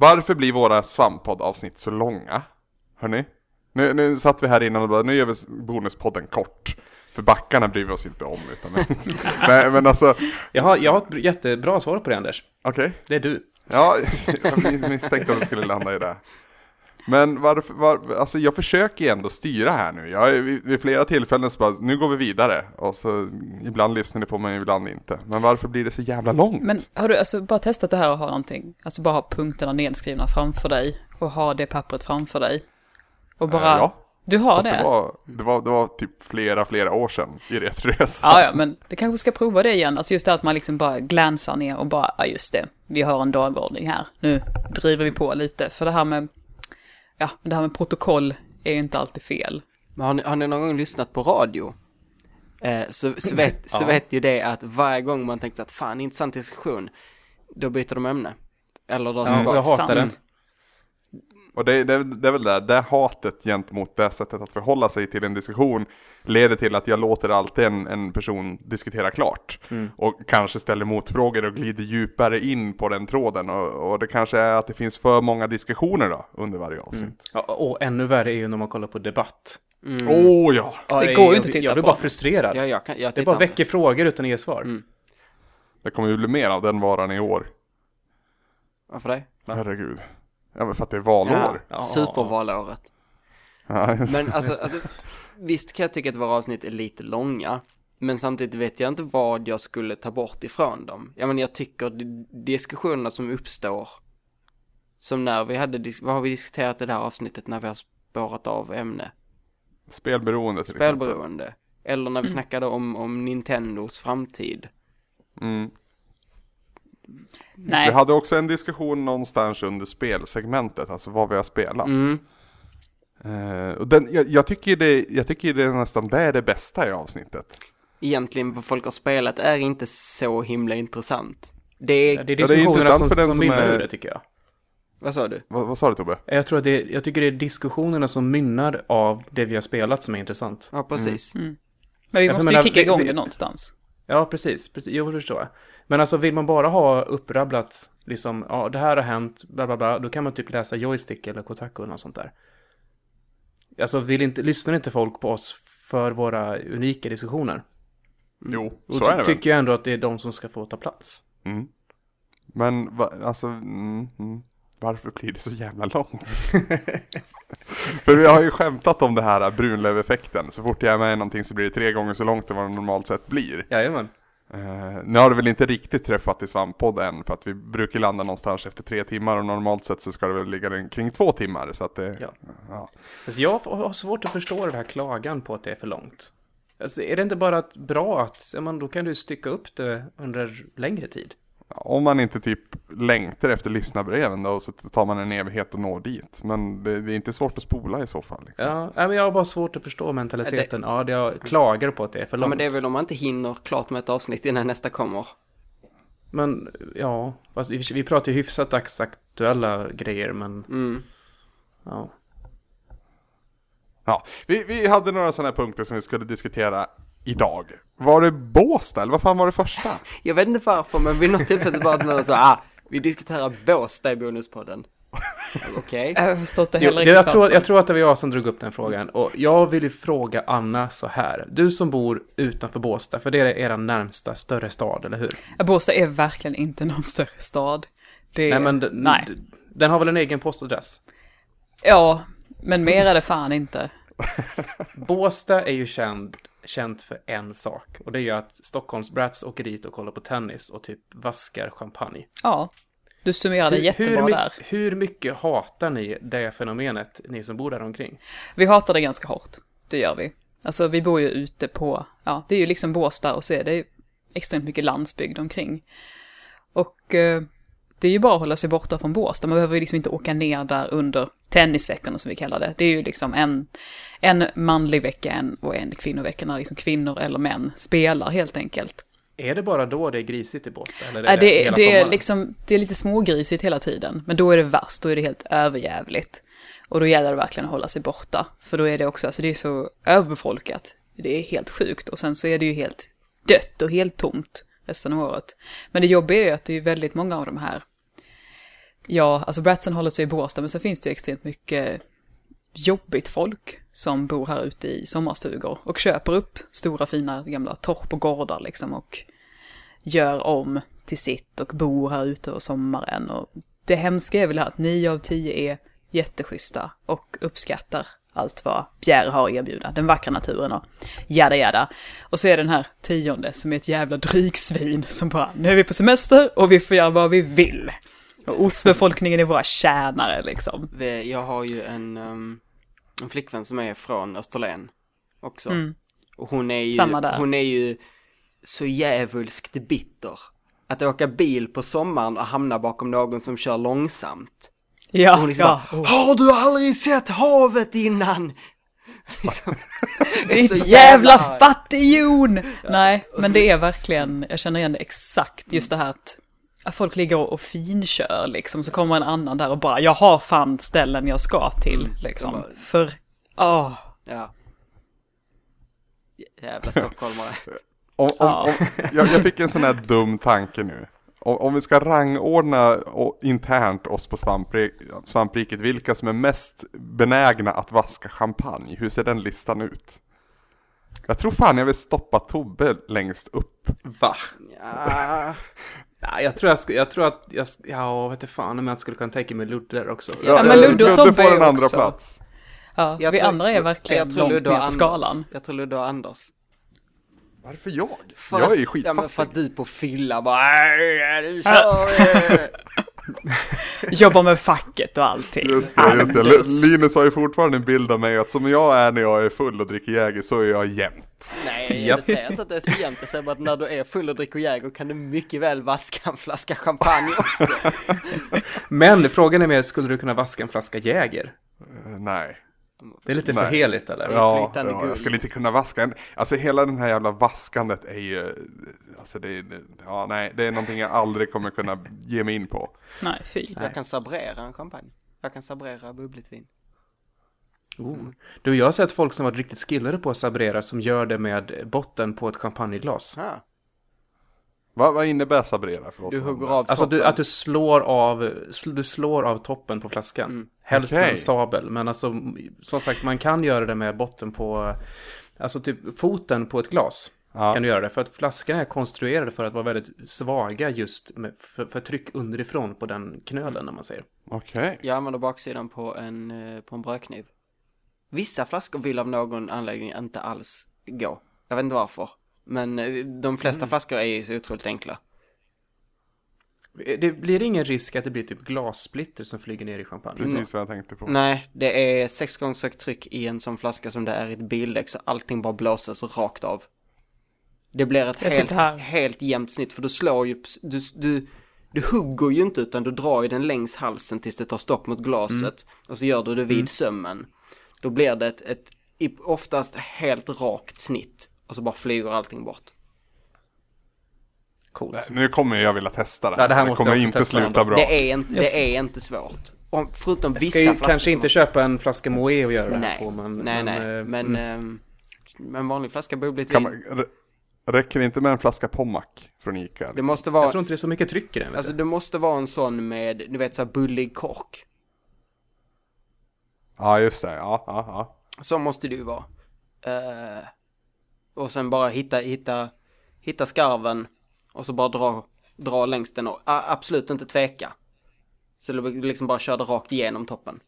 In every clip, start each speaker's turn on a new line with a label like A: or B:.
A: Varför blir våra svamppodd-avsnitt så långa? Hörni? Nu, nu satt vi här innan och bara, nu gör vi bonuspodden kort. För backarna bryr vi oss inte om. Utan, nej, men alltså,
B: Jag har, jag har ett jättebra svar på det Anders.
A: okej.
B: Det är du.
A: Ja, jag misstänkte att det skulle landa i det. Men varför, var, alltså jag försöker ju ändå styra här nu. Jag, är- vid, vid flera tillfällen så bara, nu går vi vidare. Och så ibland lyssnar ni på mig, ibland inte. Men varför blir det så jävla långt?
C: Men har du alltså bara testat det här och ha någonting? Alltså bara ha punkterna nedskrivna framför dig och ha det pappret framför dig. Och bara...
A: Eh, ja.
C: Du har
A: Fast
C: det?
A: det var, det, var, det var typ flera, flera år sedan i Retroresa.
C: Ja, ja, men det kanske ska prova det igen. Alltså just det att man liksom bara glansar ner och bara, ja just det, vi har en dagordning här. Nu driver vi på lite. För det här med, ja, det här med protokoll är inte alltid fel.
D: Men har ni, har ni någon gång lyssnat på radio? Eh, så, så, vet, så vet ju det att varje gång man tänkte att fan, intressant diskussion, då byter de ämne. Eller dras
B: Ja,
D: tillbaka.
B: jag hatar den.
A: Och det, det, det är väl det, det hatet gentemot det sättet att förhålla sig till en diskussion leder till att jag låter alltid en, en person diskutera klart.
B: Mm.
A: Och kanske ställer motfrågor och glider djupare in på den tråden. Och, och det kanske är att det finns för många diskussioner då under varje avsnitt.
B: Ja, och ännu värre är ju när man kollar på debatt.
A: Åh
D: Mm.
A: oh, ja!
B: Ja,
C: Det går ju inte att titta
B: Jag blir
C: på.
B: bara frustrerad.
D: Ja, jag kan, jag
B: det bara väcker frågor utan att ge svar.
D: Mm.
A: Det kommer ju bli mer av den varan i år.
D: Varför det?
A: Herregud. Ja men för att det är valår.
B: Ja.
D: Supervalåret.
A: Ja.
D: Men alltså, alltså, visst kan jag tycka att våra avsnitt är lite långa. Men samtidigt vet jag inte vad jag skulle ta bort ifrån dem. Jag menar, jag tycker di- diskussionerna som uppstår. Som när vi hade, vad har vi diskuterat i det här avsnittet när vi har spårat av ämne?
A: Spelberoende till exempel.
D: Spelberoende. Eller när vi snackade om, om Nintendos framtid.
A: Mm.
C: Nej,
A: Vi hade också en diskussion någonstans under spelsegmentet, alltså vad vi har spelat.
D: Mm.
A: Eh, och den, jag, jag, tycker det, jag tycker det är nästan det är det bästa i avsnittet.
D: Egentligen vad folk har spelat är inte så himla intressant. Det är,
B: Ja, Det är
A: Ja, det är
B: diskussionerna
A: intressant
B: som,
A: för den
B: som
A: som
B: mynnar
A: är-
B: ur det tycker jag.
D: vad sa du?
A: Vad, vad sa du Tobbe?
B: Jag tror att det, jag tycker det är diskussionerna som mynnar av det vi har spelat som är intressant.
D: Ja, precis.
C: men vi
B: Jag
C: måste ju kicka igång
B: vi-
C: det någonstans.
B: Ja, precis. precis. Jo, det förstår jag. Men alltså vill man bara ha upprabblat, liksom, ja, det här har hänt, bla bla bla, då kan man typ läsa Joystick eller Kotaku och något sånt där. Alltså, vill inte, lyssnar inte folk på oss för våra unika diskussioner?
A: Jo,
B: Och
A: så är det väl.
B: tycker jag ändå att det är de som ska få ta plats.
A: Mm. Men va, alltså, mm, mm. Varför blir det så jävla långt? För vi har ju skämtat om det här brunlöv-effekten. Så fort jag är med i någonting så blir det tre gånger så långt än vad det normalt sett blir.
B: Jajamän.
A: Eh, nu har det väl inte riktigt träffat i svamppodd än för att vi brukar landa någonstans efter tre timmar och normalt sett så ska det väl ligga kring två timmar så att det,
B: Ja.
A: ja.
B: Alltså, jag har svårt att förstå den här klagan på att det är för långt. Alltså, är det inte bara bra att, men då kan du stycka upp det under längre tid?
A: Om man inte typ längtar efter lyssnarbreven då så tar man en evighet och når dit. Men det, det är inte svårt att spola i så fall. Liksom.
B: Ja, men jag har bara svårt att förstå mentaliteten. Ja, det jag klagar på att det är för
D: Ja,
B: långt.
D: men det är väl om man inte hinner klart med ett avsnitt innan nästa kommer.
B: Men ja, vi, vi pratar ju hyfsat dagsaktuella grejer, men
D: Mm.
B: ja.
A: Ja, vi, vi hade några sådana här punkter som vi skulle diskutera idag. Var det Båstad eller vad fan var det första?
D: Jag vet inte varför, men vid något tillfälle bara att någon sa, ah, vi diskuterar Båstad i Bonuspodden. Okej.
C: Jag har förstått det
B: Jo,
C: heller
B: det, jag, tror, jag tror att det var jag som drog upp den frågan. Och jag vill ju fråga Anna så här. Du som bor utanför Båstad, för det är er närmsta större stad, eller hur?
C: Båstad är verkligen inte någon större stad. Det är...
B: Nej, men
C: nej.
B: den har väl en egen postadress?
C: Ja, men mer är det fan inte.
B: Båstad är ju känd, känt för en sak. Och det är ju att Stockholms brats åker dit och kollar på tennis och typ vaskar champagne.
C: Ja, du summerade
B: hur,
C: jättebra
B: my-
C: där.
B: hur mycket hatar ni det fenomenet, ni som bor där omkring?
C: Vi hatar det ganska hårt. Det gör vi. Alltså vi bor ju ute på, ja, det är ju liksom Båstad och så är det extremt mycket landsbygd omkring. Och eh, det är ju bara att hålla sig borta från Båstad. Man behöver ju liksom inte åka ner där under tennisveckorna som vi kallar det. Det är ju liksom en, en manlig vecka en, och en kvinnovecka när liksom kvinnor eller män spelar helt enkelt.
B: Är det bara då det är grisigt i Båstad? Eller är det,
C: det,
B: hela
C: det, är liksom, det är lite smågrisigt hela tiden, men då är det värst, då är det helt överjävligt. Och då gäller det verkligen att hålla sig borta, för då är det också, alltså det är så överbefolkat. Det är helt sjukt och sen så är det ju helt dött och helt tomt resten av året. Men det jobbiga är ju att det är väldigt många av de här Ja, alltså Bratsen håller sig i Båstad, men så finns det ju extremt mycket jobbigt folk som bor här ute i sommarstugor och köper upp stora fina gamla torp och gårdar liksom och gör om till sitt och bor här ute och sommaren. Och det hemska är väl att nio av tio är jätteschyssta och uppskattar allt vad Bjär har att erbjuda, den vackra naturen och jada jada. Och så är det den här tionde som är ett jävla drygsvin som bara, nu är vi på semester och vi får göra vad vi vill. Ortsbefolkningen är våra tjänare liksom.
D: Jag har ju en, um, en flickvän som är från Österlen också.
C: Mm.
D: Och hon är ju,
C: Samma där.
D: hon är ju så djävulskt bitter. Att åka bil på sommaren och hamna bakom någon som kör långsamt.
C: Ja,
D: Och hon liksom
C: ja.
D: bara, har du aldrig sett havet innan? liksom,
C: Ditt jävla
D: arg.
C: fattighjon! Nej, men det är verkligen, jag känner igen det exakt, just det här att folk ligger och finkör liksom, så kommer en annan där och bara, jag har fan ställen jag ska till, liksom.
D: Mm, bara-
C: För, åh,
D: Ja. Jävla stockholmare.
A: Om, om, om, jag, jag fick en sån här dum tanke nu. Om, om vi ska rangordna och, internt oss på svampri, svampriket, vilka som är mest benägna att vaska champagne, hur ser den listan ut? Jag tror fan jag vill stoppa Tobbe längst upp.
B: Va?
D: Ja.
B: Ja, jag tror jag, jag tror att jag, ja, vet inte fan om jag inte skulle kunna tänka mig Ludde där också.
C: Ja, men Ludde och Tobbe är
A: en andra
C: också-
A: plats.
C: ja,
D: Jag
C: vi
D: tror-
C: andra är verkligen
D: jag tror
C: långt ner på
D: Anders.
C: skalan.
D: Jag tror Ludde och Anders.
A: Varför jag?
D: För
A: jag är ju
D: att, ja, men för att
A: skitfattig.
D: du på fylla bara "Nej, du kör ju."
C: Jobbar med facket och allting.
A: Just det, just det. Linus har ju fortfarande en bild av mig att som jag är när jag är full och dricker Jäger så är jag jämt.
D: Nej, jag säger inte att det är så jämnt. Jag säger bara att när du är full och dricker Jäger kan du mycket väl vaska en flaska champagne också.
B: Men frågan är mer, skulle du kunna vaska en flaska Jäger?
A: Eh, Nej.
B: Det är lite
A: Nej.
B: för heligt eller?
A: Ja, ja, jag skulle inte kunna vaska en. Alltså hela den här jävla vaskandet är ju, alltså det är, ja nej, det är någonting jag aldrig kommer kunna ge mig in på.
C: Nej, fy.
D: Jag kan sabrera en champagne. Jag kan sabrera bubbligt vin.
B: Oh. Du, jag har sett folk som varit riktigt skillade på att sabrera som gör det med botten på ett champagneglas.
D: Ah,
A: Vad, vad innebär sabrera för oss?
D: du hugger av
B: Alltså
D: toppen.
B: du, att du slår av, sl- du slår av toppen på flaskan.
D: Mm.
B: Helst med
A: Okej.
B: en sabel, men alltså som sagt man kan göra det med botten på, alltså typ foten på ett glas.
A: Ja.
B: Kan du göra det, för att flaskorna är konstruerade för att vara väldigt svaga just med, för, för tryck underifrån på den knölen, om man säger.
A: Okej.
D: Jag använder baksidan på en, eh, på en brödkniv. Vissa flaskor vill av någon anledning inte alls gå. Jag vet inte varför. Men eh, de flesta
A: Mm.
D: flaskor är ju så otroligt enkla.
B: Det blir ingen risk att det blir typ glassplitter som flyger ner i champagne.
A: Precis vad jag tänkte på.
D: Nej, det är sex gånger så högt tryck i en sån flaska som det är i ett bildäck så allting bara blåses rakt av. Det blir ett
C: Jag
D: helt, helt jämnt snitt för du slår ju, du, du, du hugger ju inte utan du drar ju den längs halsen tills det tar stopp mot glaset och så gör du det vid sömmen. Då blir det ett, ett oftast helt rakt snitt och så bara flyger allting bort.
B: Coolt.
A: Nej, Nu kommer jag vilja testa det här.
B: Ja, det här måste
A: kommer
B: jag
A: inte
B: testa
A: sluta
B: ändå.
A: bra.
D: Det är inte,
C: Yes.
D: det är inte svårt. Om, förutom
B: Jag
D: vissa
B: ska ju
D: flaskor
B: kanske inte köpa en flaska Moët och göra det här
D: Nej,
B: på, men...
D: nej, nej,
B: eh,
D: men,
B: mm.
D: ehm, en vanlig flaska bubbligt vin.
A: man, räcker det inte med en flaska Pommac från Ica?
D: Det måste
B: Jag
D: vara,
B: tror inte det är så mycket tryck i den.
D: Alltså
B: du.
D: det måste vara en sån med, du vet så här bullig kork.
A: Ja, just det. Ja, ja, ja.
D: Så måste det ju vara. Eh, och sen bara hitta, hitta, hitta skarven och så bara dra, dra längs den och a, absolut inte tveka. Så du liksom bara kör det rakt igenom toppen.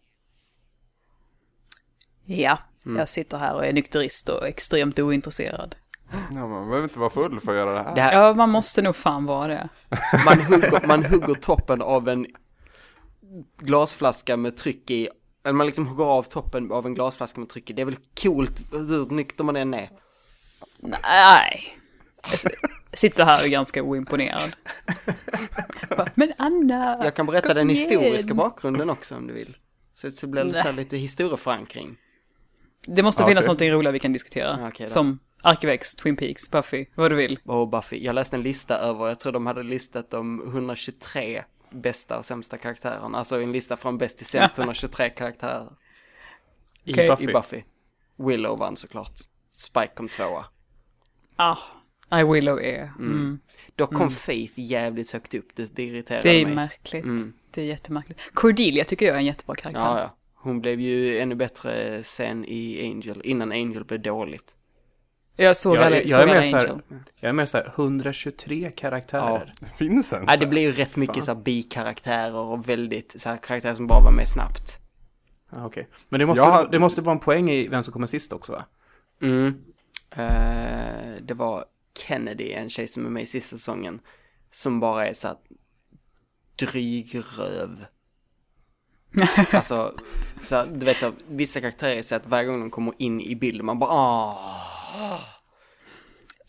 C: Ja,
D: Mm.
C: jag sitter här och är nykterist och extremt ointresserad.
A: ja man behöver inte vara full för att göra det här.
D: Det här,
C: Ja, man måste nog fan vara det.
D: man, hugger, man hugger toppen av en glasflaska med tryck i, eller man liksom hugger av toppen av en glasflaska med tryck i. Det är väl coolt hur nykter man än är.
C: Nej. Jag sitter här och är ganska oimponerad. Men Anna!
D: Jag kan berätta den
C: igen."
D: historiska bakgrunden också om du vill. Så det blir lite, så här
C: Nej.
D: lite historieförankring.
C: Det måste finnas
A: okej.
C: någonting roligt vi kan diskutera.
D: Då.
C: som Arkivex, Twin Peaks, Buffy, vad du vill.
D: Och Buffy. Jag läste en lista över, jag tror de hade listat de 123 bästa och sämsta karaktärerna. Alltså en lista från bäst till sämst 123 karaktärer
B: I
C: okej.
B: Buffy.
D: i Buffy. Willow vann såklart. Spike kom tvåa.
C: Ah, I Willow är. Mm.
D: Dock kom
C: Mm.
D: Faith jävligt högt upp, det, det irriterade
C: Det är
D: mig.
C: märkligt.
D: Mm.
C: Det är jättemärkligt. Cordelia tycker jag är en jättebra karaktär.
D: Ja, ja. Hon blev ju ännu bättre sen i Angel, innan Angel blev dåligt.
C: Jag såg
B: Jag- jag
C: såg
B: är mer
C: aldrig
B: så här-
C: Angel.
B: Jag är med så här 123 karaktärer.
A: Det finns ens
D: Nej, det blir ju rätt mycket
B: Fan.
D: så här bikaraktärer och väldigt så här karaktärer som bara var med snabbt.
B: Ja, okej. Men det måste,
A: Jag har-
B: det måste vara en poäng i vem som kommer sist också va?
D: Mm. Eh, det var Kennedy, en tjej som är med i sista säsongen, som bara är så här drygröv. alltså, så här, du vet så här, vissa karaktärer är så att varje gång de kommer in i bilden, man bara ah.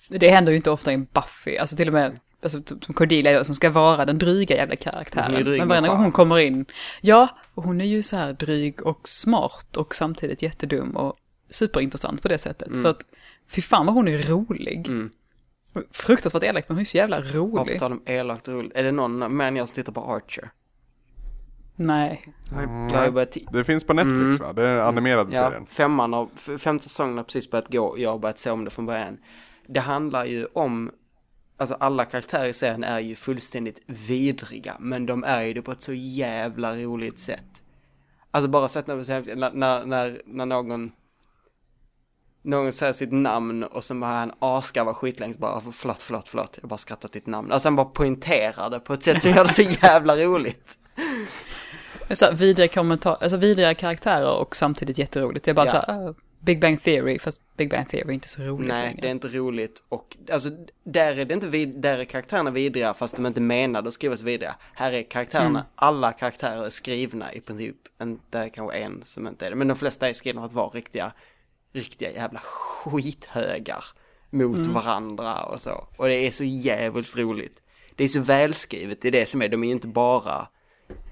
C: Det händer ju inte ofta i en Buffy, alltså till och med alltså, som Cordelia som ska vara den dryga jävla karaktären.
D: dryg
C: Men varenda gång hon kommer in, ja, och hon är ju så här dryg och smart och samtidigt jättedum och superintressant på det sättet.
D: Mm.
C: För att, fy fan vad hon är rolig.
D: Mm.
C: Fruktansvärt elak, men hon är så jävla
D: Ja, på
C: rolig.
D: tal om elakt roligt, är det någon med jag som tittar på Archer?
C: Nej.
A: Mm,
D: Jag har börjat
A: Det finns på Netflix
D: Mm.
A: va? Det är den animerade
D: Ja,
A: serien.
D: femman av, femte säsongen har precis börjat gå, jag har börjat se om det från början. Det handlar ju om, alltså alla karaktärer i serien är ju fullständigt vidriga, men de är ju det på ett så jävla roligt sätt. Alltså bara sett när, när, när, när, när någon, någon säger sitt namn och så bara han asgarvar skitlänge bara förlåt, förlåt, förlåt, jag bara skrattar till ditt namn. Alltså han bara poängterar det på ett sätt som gör det så jävla roligt.
C: Så här, vidriga, kommentar, alltså vidriga karaktärer och samtidigt jätteroligt. Det är bara
D: Ja.
C: så här, ah, Big Bang Theory, fast Big Bang Theory är inte så roligt
D: Nej,
C: längre.
D: det är inte roligt och alltså där är det inte vid, där är karaktärerna vidriga fast de inte menade att skrivas vidriga. Här är karaktärerna,
C: Mm.
D: alla karaktärer är skrivna i princip. Är kanske en som inte är det, men de flesta är skrivna för att vara riktiga, riktiga jävla skithögar mot
C: Mm.
D: varandra och så. Och det är så jävligt roligt. Det är så välskrivet, det är det som är, de är ju inte bara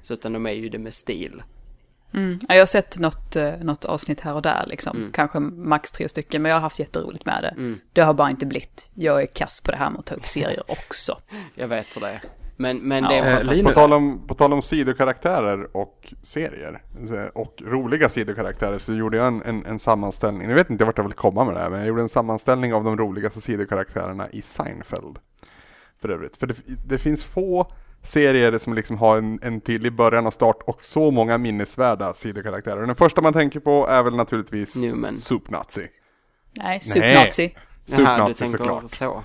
D: så utan de är ju det med stil.
C: Mm. Ja, jag har sett något, eh, något avsnitt här och där, liksom.
D: Mm.
C: kanske max tre stycken, men jag har haft jätteroligt med det.
D: Mm.
C: Det har bara inte blivit. Jag är kass på det här med att ta upp serier också.
D: Jag vet hur det är. Men, men
C: Ja.
D: det är
B: Eh,
D: fantastisk...
A: På tal, om, på tal om sidokaraktärer och serier och roliga sidokaraktärer så gjorde jag en, en, en sammanställning. Nu vet inte vart jag vill komma med det här men jag gjorde en sammanställning av de roligaste sidokaraktärerna i Seinfeld. För övrigt. För det, det finns få serier som liksom har en, en tydlig början och start och så många minnesvärda sidokaraktärer. Den första man tänker på är väl naturligtvis
D: Newman.
A: Soup Nazi.
C: Nej, supernazi.
A: Soup
D: Jaha, du
A: Nazi
D: tänker
A: såklart.
D: så.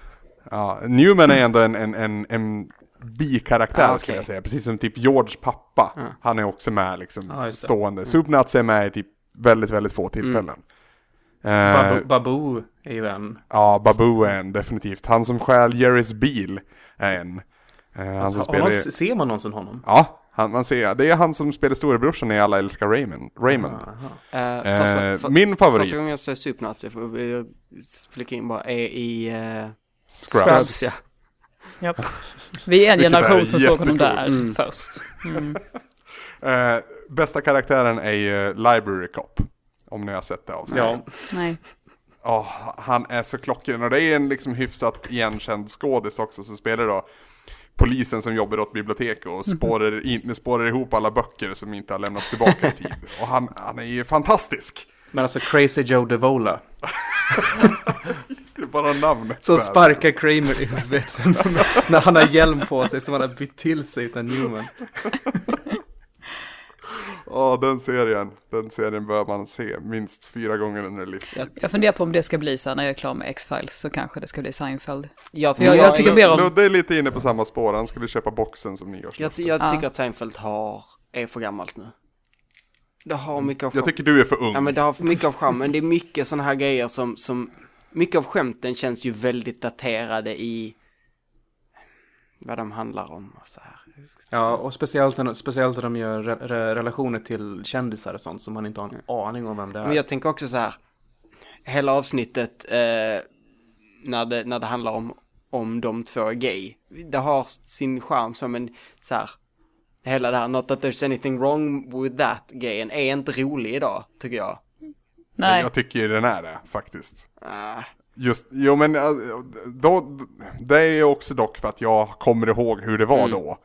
A: Ja, Newman är ändå en, en, en, en bikaraktär
D: Ah,
A: skulle jag säga. Precis som typ George pappa.
D: Ja.
A: Han är också med liksom
B: det.
A: stående. Supnuts är med i typ väldigt, väldigt få tillfällen. Eh,
B: Babu, Babu är ju en.
A: ja, Babu är en definitivt. Han som stjäl Jerrys bil är en. Eh, han som
B: Har
A: spelar
B: ser man någonsin honom?
A: Ja, han, man ser. Det är han som spelar storebrorsan i Alla älskar Raymond. Raymond.
D: Uh,
A: Eh,
D: för,
A: min favorit,
D: Första gången jag såg Supernazi, jag flika in bara, är i uh,
A: Scrubs.
C: Scrubs.
D: ja.
C: Japp. Vi är en generation som såg honom där.
D: Mm.
C: först. Mm.
A: Eh, bästa karaktären är ju Library Cop. Om ni har sett det avsnittet.
B: Ja,
C: Nej.
A: Ja, han är så klockren och det är en liksom hyfsat igenkänd skådis också som spelar då polisen som jobbar åt biblioteket och spårar, in, spårar ihop alla böcker som inte har lämnats tillbaka i tid. Och han, han är ju fantastisk!
B: men alltså Crazy Joe DeVola.
A: Det är bara namnet.
B: Så
A: där.
B: sparkar Kramer i huvudet när han har hjälm på sig som han har bytt till sig utan Newman.
A: Ja, den serien, den serien bör man se minst fyra gånger under livstid.
C: Jag funderar på om det ska bli så här när jag är klar med X-Files så kanske det ska bli Seinfeld.
D: Jag,
C: Ja, jag tycker mer om-
A: Ludde är lite inne på samma spår, han skulle köpa boxen som
D: jag,
A: nyårslöfte.
D: jag
C: Ja.
D: tycker att Seinfeld har, är för gammalt nu. Det har mycket av
A: Jag
D: charm.
A: tycker du är för ung.
D: Ja men det har mycket av charm, men det är mycket sådana här grejer som, som, mycket av skämten känns ju väldigt daterade i vad de handlar om och så här.
B: Ja, och speciellt när, speciellt när de gör re, re, relationer till kändisar och sånt som man inte har en aning om vem det är.
D: Men jag tänker också så här, hela avsnittet eh, när, det, när det handlar om, om de två är gay, det har sin charm som en så här, hela det här, not that there's anything wrong with that grejen är inte rolig idag, tycker jag.
C: Nej.
A: Jag tycker den är det, faktiskt.
D: Ah,
A: Just, jo men äh, då, det är ju också dock för att jag kommer ihåg hur det var
D: Mm.
A: då.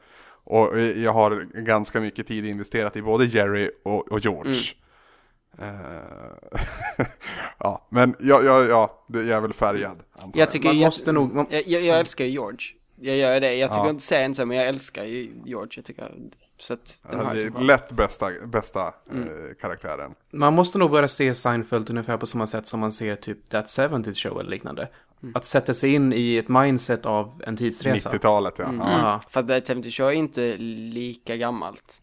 A: Och eh, jag har ganska mycket tid investerat i både Jerry och, och George. Eh, ja, men ja, ja, ja, det- jag är väl färgad. Antar
D: Jag tycker
B: Man
D: jag,
B: måste nog...
D: Jag, jag, älskar ju George. Jag gör det. Jag tycker
A: Ja.
D: inte serien så, men jag älskar ju George. Jag tycker, så att den har
A: Ja,
D: bra.
A: lätt bästa, bästa
D: Mm.
A: eh, karaktären.
B: man måste nog börja se Seinfeld ungefär på samma sätt som man ser typ That 70 Show eller liknande.
D: Mm.
B: Att sätta sig in i ett mindset av en tidsresa.
A: 90-talet ja.
D: Mm.
A: ja.
B: Ja.
D: För att Dead 70 Show är inte lika gammalt.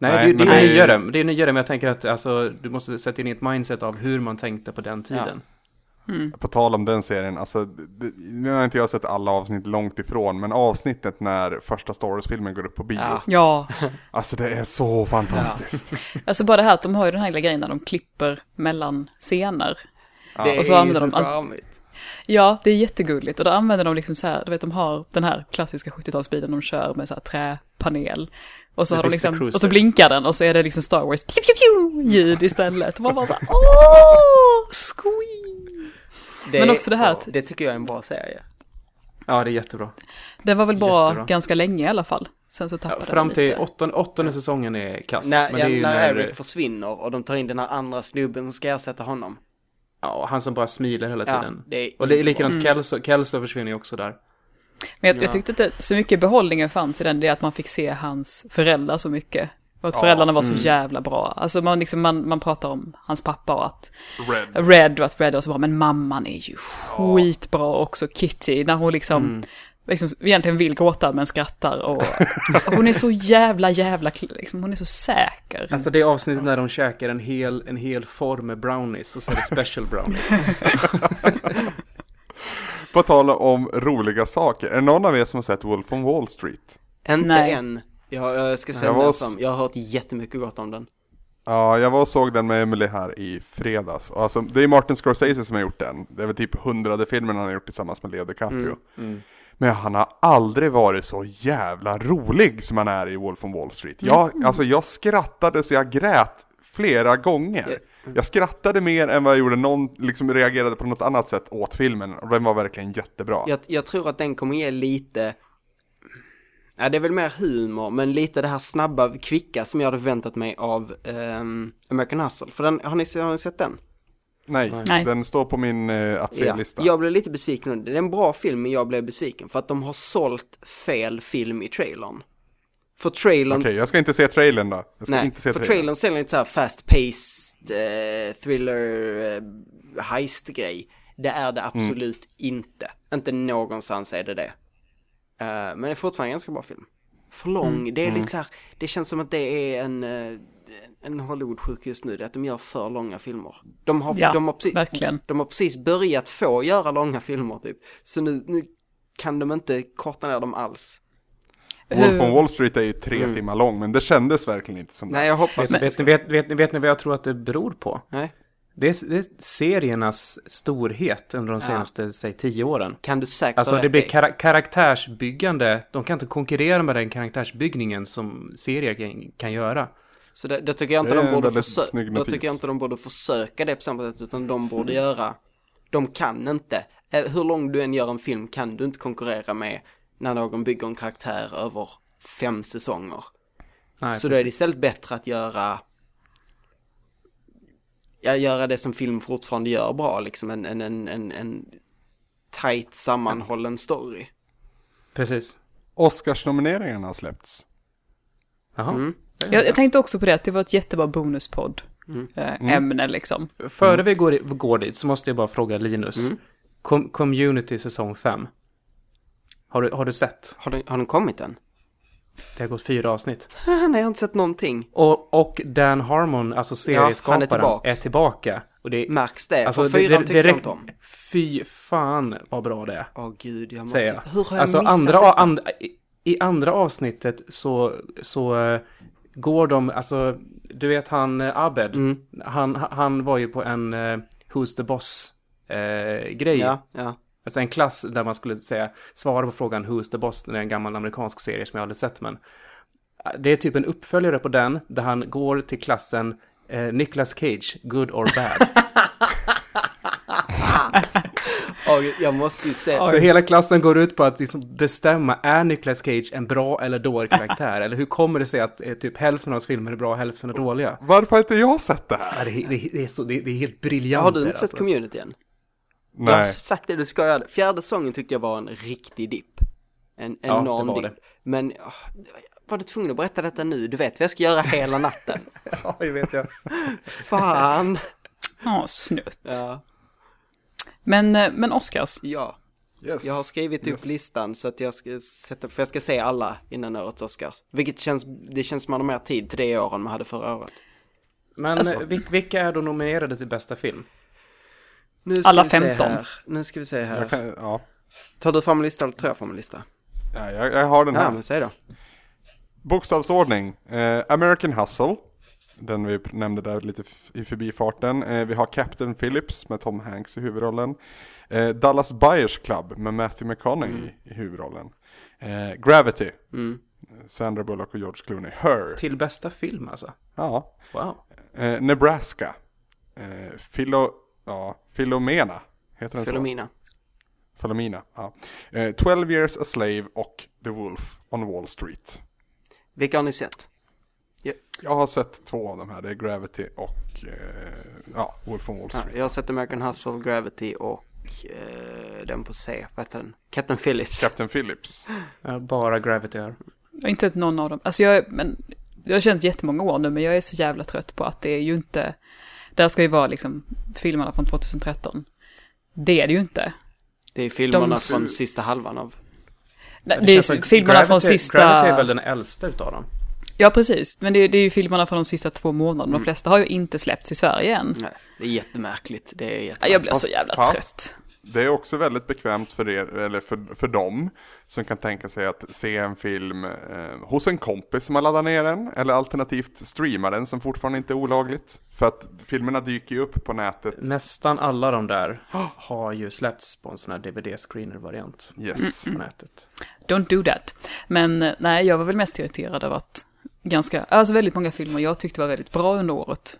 B: Nej,
A: Nej,
B: det, det är
A: det är-
B: nyare. Det är nyare, men jag tänker att alltså, du måste sätta in i ett mindset av hur man tänkte på den tiden.
A: På tal om den serien, alltså, det, nu har inte jag sett alla avsnitt långt ifrån, men avsnittet när första Star Wars-filmen går upp på bio,
D: Ja.
C: Ja,
A: alltså det är så fantastiskt.
C: alltså bara det här att de har ju den här lilla grejen när de klipper mellan scener.
D: Det
C: Och så
D: är
C: använder
D: så
C: de-
D: charmigt.
C: Ja, det är jättegulligt och då använder de liksom så här, du vet de har den här klassiska 70-talsbilen de kör med så här träpanel. Och så, har de liksom, och så blinkar den och så är det liksom Star Wars pew, pew, pew, ljud istället. Och man bara så här, åh, squee!
D: Det
C: Men
D: är-
C: också det här
D: Det tycker jag är en bra serie.
B: Ja, det är jättebra.
C: Det var väl bra
B: Jättebra.
C: ganska länge i alla fall. Sen så
B: Ja,
C: tappade
B: fram
C: den
B: till
C: lite.
B: åttonde, åttonde säsongen är kass.
D: När,
B: men
D: ja,
B: det är ju
D: när
B: när,
D: Eric försvinner och de tar in den här andra snubben som ska ersätta honom.
B: ja, han som bara smiler hela
D: Ja,
B: tiden.
D: det är
B: Och det är likadant,
C: Mm.
B: Kelso, Kelso försvinner ju också där.
C: Men jag,
D: Ja.
C: jag tyckte inte så mycket behållningen fanns i den, det är att man fick se hans föräldrar så mycket. Och att
A: Ja,
C: föräldrarna var så
D: mm.
C: jävla bra. Alltså man, liksom, man, man pratar om hans pappa och att
A: Red.
C: Red och att Red var så bra, men mamman är ju skitbra också, Kitty, när hon liksom,
B: Mm.
C: liksom egentligen vill gråta men skrattar och, och hon är så jävla, jävla, liksom, hon är så säker.
B: Alltså det avsnittet när de käkar en hel, en hel form med brownies och så är det special brownies.
A: På tal om roliga saker, är någon av er som har sett Wolf on Wall Street?
D: Inte än. Jag, jag ska säga
A: Jag var
D: som. jag har hört jättemycket gott om den.
A: Ja, jag var och såg den med Emily här i fredags. Alltså, det är Martin Scorsese som har gjort den. Det är väl typ hundrade filmen han har gjort tillsammans med Leo DiCaprio.
D: Mm,
B: Mm.
A: Men han har aldrig varit så jävla rolig som han är i Wolf on Wall Street. Jag, alltså, jag skrattade så jag grät flera gånger. Jag skrattade mer än vad jag gjorde någon, liksom reagerade på något annat sätt åt filmen. Och den var verkligen jättebra.
D: Jag, jag tror att den kommer ge lite, ja det är väl mer humor, men lite det här snabba, kvicka som jag hade förväntat mig av ehm, American Hustle. För den, har ni, har ni sett den?
A: Nej,
C: Nej.
A: den står på min eh, att se-lista.
D: Jag blev lite besviken. Det är en bra film, men jag blev besviken för att de har sålt fel film i trailern. För trailern,
A: Okej, jag ska inte se trailern då. Jag ska
D: nej,
A: inte se
D: för
A: trailern.
D: trailern säljer lite så här fast-paced eh, thriller eh, heist-grej. Det är det absolut inte. Inte någonstans är det det. Eh, men det är fortfarande en ganska bra film. För lång, det är lite så här, det känns som att det är en, eh, en Hollywood-sjuk just nu, det är att de gör för långa filmer. De har,
C: Ja,
D: de har, precis,
C: verkligen.
D: de har precis börjat få göra långa filmer typ. Så nu, nu kan de inte korta ner dem alls.
A: Wolf on Wall Street är ju tre
D: Mm.
A: timmar lång, men det kändes verkligen inte som det.
D: Nej, jag hoppas
B: Vet, vet, ni- vet, vet, vet ni vad jag tror att det beror på?
D: Nej.
B: Det är, det är seriernas storhet under de
D: Ja.
B: senaste, säg, tio åren.
D: Kan du säkert
B: Alltså det blir
D: i.
B: kara karaktärsbyggande. De kan inte konkurrera med den karaktärsbyggningen som serier kan, kan göra.
D: Så det, det tycker jag inte
A: Det
D: de borde försöka, då tycker jag inte de borde försöka det på samma sätt, utan de borde göra, de kan inte, eh, hur lång du än gör en film kan du inte konkurrera med när någon bygger en karaktär över fem säsonger.
B: Nej,
D: så då är det istället bättre att göra, ja, göra det som film fortfarande gör bra, liksom en, en, en, en, en tight sammanhållen story.
B: Precis.
A: Oscarsnomineringarna har släppts.
B: Jaha.
D: Mm.
C: Jag, jag tänkte också på det, att det var ett jättebra bonuspodd.
D: Mm.
C: Eh, ämne liksom.
B: Före vi går, går dit så måste jag bara fråga Linus.
D: Mm.
B: Com community säsong 5. Har du, har du sett?
D: Har, den, har den kommit än?
B: Det har gått fyra avsnitt.
D: Nej, jag har inte sett någonting.
B: Och, och Dan Harmon, alltså serieskaparen,
D: tillbaks.
B: är tillbaka. Och det,
D: Märks det?
B: alltså,
D: För fyran tyckte jag
B: direkt-
D: inte om.
B: Fy fan vad bra det är.
D: Åh gud, jag måste...
B: Jag.
D: Hur har jag
B: Alltså
D: missat
B: andra,
D: detta?
B: and, i, i andra avsnittet så, så eh, går de, alltså du vet han eh, Abed,
D: Mm.
B: han, han var ju på en uh, Who's the Boss eh, grej.
D: Ja, ja.
B: Alltså en klass där man skulle säga, svara på frågan Who's the Boss, det är en gammal amerikansk serie som jag aldrig sett men. eh, Det är typ en uppföljare på den, där han går till klassen eh, Nicolas Cage, good or bad.
D: Och jag måste ju säga,
B: Så hela klassen går ut på att liksom bestämma, är Nicolas Cage en bra eller dålig karaktär? eller hur kommer det sig att eh, typ hälften av hans filmer är bra och hälften är dåliga?
A: Varför har inte jag sett det här?
B: Ja, det, är- det, är- det, är så, det, är- det är helt briljant.
D: har du inte sett
B: alltså.
D: community än? Jag har
A: Nej.
D: sagt det, du ska göra det. Fjärde säsongen tyckte jag var en riktig dipp. En
B: Ja,
D: enorm
B: var
D: dipp. Men, åh, var du tvungen att berätta detta nu? Du vet vad jag ska göra hela natten.
B: Ja, det vet jag.
D: Fan!
C: Ja, snutt.
D: Ja,
C: Men, eh, men Oscars,
D: ja.
A: Yes.
D: Jag har skrivit upp
A: Yes.
D: listan så att jag ska sätta, för jag ska se alla innan årets Oscars. Vilket känns, det känns som man har mer tid till det år än man hade förra året.
B: Men
C: Alltså-
B: eh, vil- vilka är då nominerade till bästa film?
D: Nu ska
C: Alla
D: vi se
C: 15.
D: Här. Nu ska vi se här.
A: Jag kan, ja.
D: Tar du fram en lista eller tar jag fram en lista?
A: Ja, jag, jag har den
D: Ja,
A: här.
D: men säg då.
A: Bokstavsordning. Eh, American Hustle. Den vi nämnde där lite i förbifarten. Eh, vi har Captain Phillips med Tom Hanks i huvudrollen. Eh, Dallas Buyers Club med Matthew McConaughey i huvudrollen. Eh, Gravity.
D: Mm.
A: Sandra Bullock och George Clooney. Her.
B: Till bästa film alltså?
A: Ja.
B: Wow.
A: Eh, Nebraska. Eh, Philo, ja, Philomena. Heter den så?
D: Filomena.
A: Ja. Eh, 12 years a slave och The Wolf on Wall Street.
D: Vilka har ni sett?
A: Jag har sett två av de här. Det är Gravity och eh, ja, Wolf on Wall
D: Ja,
A: Street.
D: jag har sett American Hustle, Gravity och eh, den på C. Vad heter den? Captain Phillips.
A: Captain Phillips.
B: Jag bara Gravity här.
C: jag har inte sett någon av dem. Alltså jag, men, jag har känt jättemånga år nu, men jag är så jävla trött på att det är ju inte, där ska ju vara liksom filmerna från 2013. Det är det ju inte.
D: Det är filmerna
C: De-
D: från sista halvan av...
C: Nej, Det är
B: känns som-
C: filmerna från
B: Gravity-
C: sista...
B: Gravity är väl den äldsta utav dem?
C: Ja, precis. Men det, är- det är ju filmerna från de sista två månaderna. De flesta har ju inte släppts i Sverige än.
D: Nej, det är jättemärkligt. Det är jättemärkligt.
C: Jag blir så jävla
A: fast-
C: trött.
A: Det är också väldigt bekvämt för er, eller för, för dem som kan tänka sig att se en film eh, hos en kompis som har laddat ner den, eller alternativt streama den som fortfarande inte är olagligt. För att filmerna dyker ju upp på nätet.
B: Nästan alla de där har ju släppts på en sån här DVD-screener-variant
A: Yes.
B: på nätet.
C: Don't do that. Men eh, nej, jag var väl mest irriterad av att ganska, alltså väldigt många filmer jag tyckte var väldigt bra under året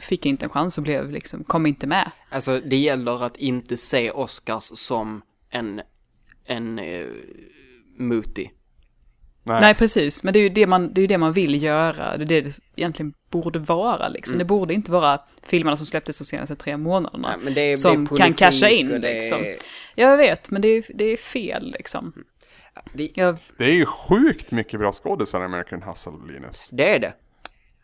C: fick inte en chans och blev liksom, kom inte med.
D: Alltså det gäller att inte se Oscars som en, en uh, muti.
A: Nej.
C: Nej, precis. Men det är ju det man, det är det man vill göra. Det är det det egentligen borde vara liksom.
D: Mm.
C: Det borde inte vara filmerna som släpptes de senaste tre månaderna.
D: Nej, men det är,
C: som
D: det är
C: kan casha in,
D: det är-
C: liksom. Jag vet, men det är, det är fel liksom.
D: Det,
C: Jag,
A: Det är ju sjukt mycket bra skådisar i American Hustle, Linus.
D: det är det.